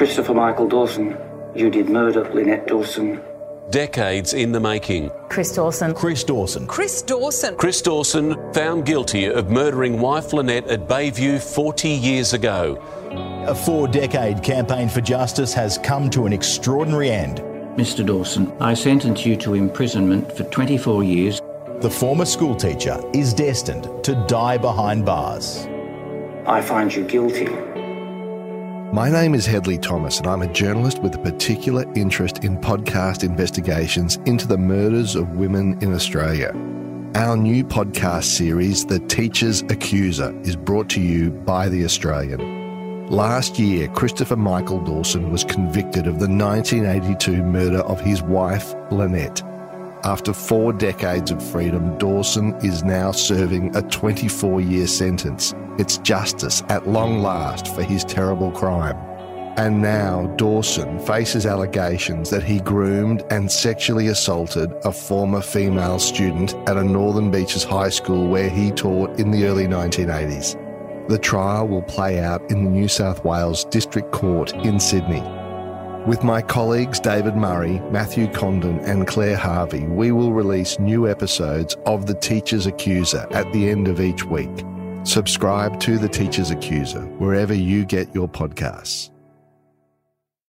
Christopher Michael Dawson, you did murder Lynette Dawson. Decades in the making. Chris Dawson. Chris Dawson. Chris Dawson. Chris Dawson found guilty of murdering wife Lynette at Bayview 40 years ago. A four decade campaign for justice has come to an extraordinary end. Mr. Dawson, I sentence you to imprisonment for 24 years. The former schoolteacher is destined to die behind bars. I find you guilty. My name is Hedley Thomas, and I'm a journalist with a particular interest in podcast investigations into the murders of women in Australia. Our new podcast series, The Teacher's Accuser, is brought to you by The Australian. Last year, Christopher Michael Dawson was convicted of the 1982 murder of his wife, Lynette. After four decades of freedom, Dawson is now serving a 24 year sentence. It's justice at long last for his terrible crime. And now Dawson faces allegations that he groomed and sexually assaulted a former female student at a Northern Beaches high school where he taught in the early 1980s. The trial will play out in the New South Wales District Court in Sydney. With my colleagues David Murray, Matthew Condon, and Claire Harvey, we will release new episodes of The Teacher's Accuser at the end of each week. Subscribe to The Teacher's Accuser wherever you get your podcasts.